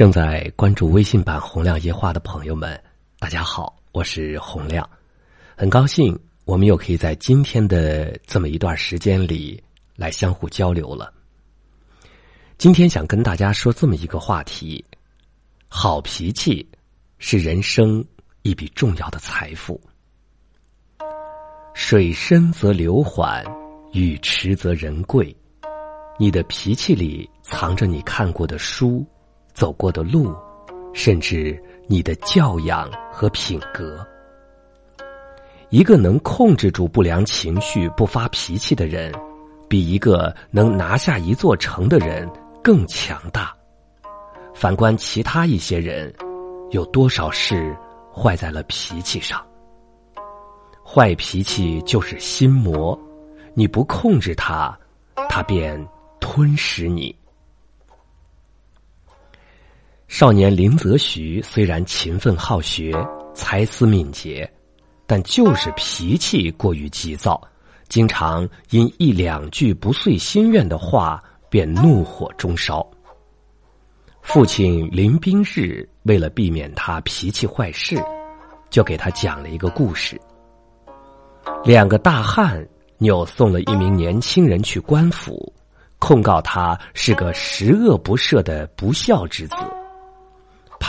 正在关注微信版《洪亮夜话》的朋友们，大家好，我是洪亮，很高兴我们又可以在今天的这么一段时间里来相互交流了。今天想跟大家说这么一个话题：好脾气是人生一笔重要的财富。水深则流缓，雨迟则人贵。你的脾气里藏着你看过的书。走过的路，甚至你的教养和品格。一个能控制住不良情绪、不发脾气的人，比一个能拿下一座城的人更强大。反观其他一些人，有多少事坏在了脾气上？坏脾气就是心魔，你不控制它，它便吞噬你。少年林则徐虽然勤奋好学、才思敏捷，但就是脾气过于急躁，经常因一两句不遂心愿的话便怒火中烧。父亲林宾日为了避免他脾气坏事，就给他讲了一个故事：两个大汉扭送了一名年轻人去官府，控告他是个十恶不赦的不孝之子。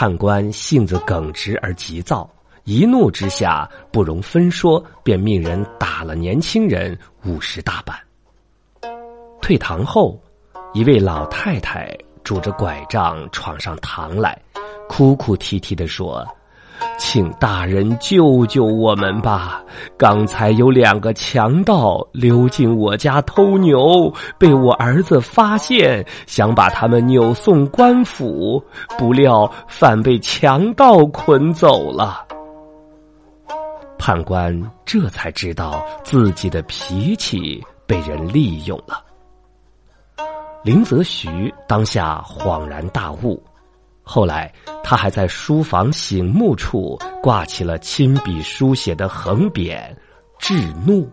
判官性子耿直而急躁，一怒之下不容分说，便命人打了年轻人五十大板。退堂后，一位老太太拄着拐杖闯上堂来，哭哭啼啼的说。请大人救救我们吧！刚才有两个强盗溜进我家偷牛，被我儿子发现，想把他们扭送官府，不料反被强盗捆走了。判官这才知道自己的脾气被人利用了。林则徐当下恍然大悟。后来，他还在书房醒目处挂起了亲笔书写的横匾“制怒”。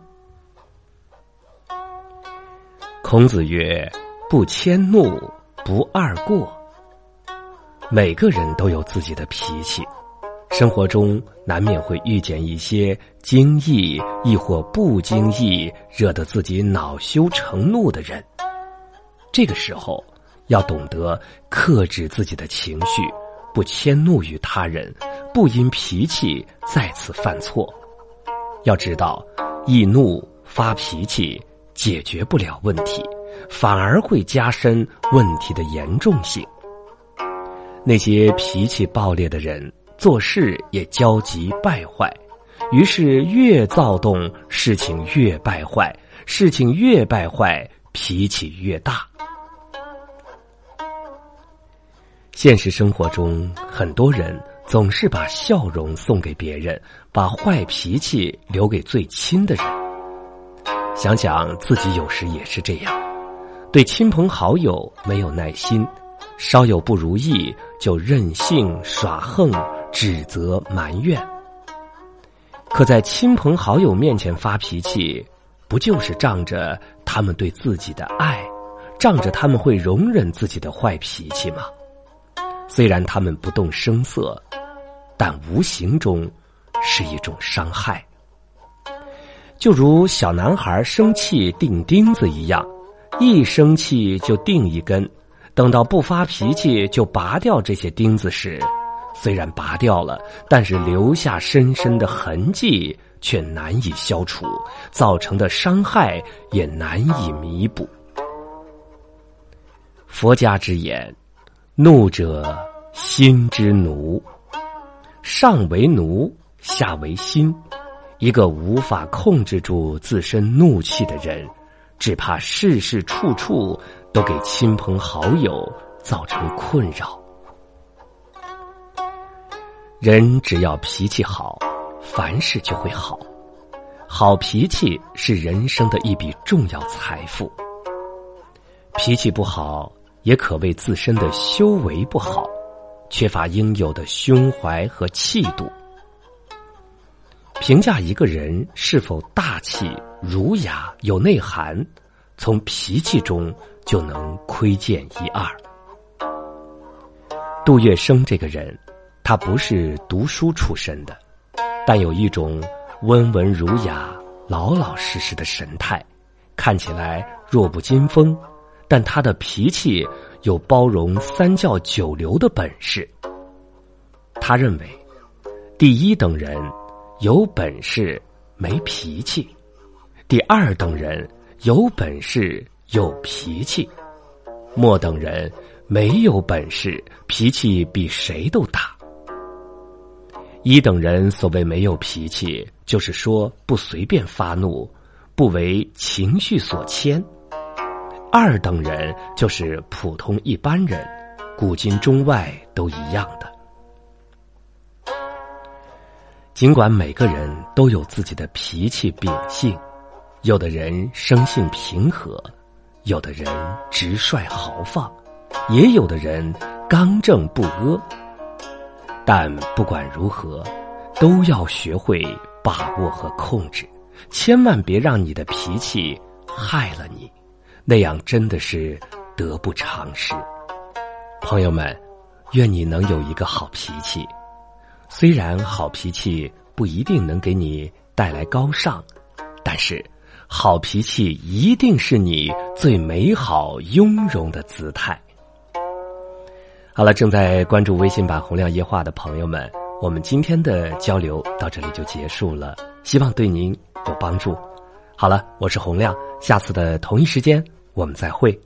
孔子曰：“不迁怒，不贰过。”每个人都有自己的脾气，生活中难免会遇见一些惊异亦或不经意惹得自己恼羞成怒的人。这个时候。要懂得克制自己的情绪，不迁怒于他人，不因脾气再次犯错。要知道，易怒发脾气解决不了问题，反而会加深问题的严重性。那些脾气暴烈的人，做事也焦急败坏，于是越躁动，事情越败坏，事情越败坏，脾气越大。现实生活中，很多人总是把笑容送给别人，把坏脾气留给最亲的人。想想自己有时也是这样，对亲朋好友没有耐心，稍有不如意就任性耍横、指责埋怨。可在亲朋好友面前发脾气，不就是仗着他们对自己的爱，仗着他们会容忍自己的坏脾气吗？虽然他们不动声色，但无形中是一种伤害。就如小男孩生气钉钉子一样，一生气就钉一根，等到不发脾气就拔掉这些钉子时，虽然拔掉了，但是留下深深的痕迹却难以消除，造成的伤害也难以弥补。佛家之言。怒者心之奴，上为奴，下为心。一个无法控制住自身怒气的人，只怕事事处处都给亲朋好友造成困扰。人只要脾气好，凡事就会好。好脾气是人生的一笔重要财富。脾气不好。也可谓自身的修为不好，缺乏应有的胸怀和气度。评价一个人是否大气、儒雅、有内涵，从脾气中就能窥见一二。杜月笙这个人，他不是读书出身的，但有一种温文儒雅、老老实实的神态，看起来弱不禁风，但他的脾气有包容三教九流的本事。他认为，第一等人有本事没脾气，第二等人有本事有脾气，末等人。没有本事，脾气比谁都大。一等人所谓没有脾气，就是说不随便发怒，不为情绪所牵；二等人就是普通一般人，古今中外都一样的。尽管每个人都有自己的脾气秉性，有的人生性平和，有的人直率豪放。也有的人刚正不阿，但不管如何，都要学会把握和控制，千万别让你的脾气害了你，那样真的是得不偿失。朋友们，愿你能有一个好脾气。虽然好脾气不一定能给你带来高尚，但是好脾气一定是你最美好雍容的姿态。好了，正在关注微信版“洪亮夜话”的朋友们，我们今天的交流到这里就结束了，希望对您有帮助。好了，我是洪亮，下次的同一时间我们再会。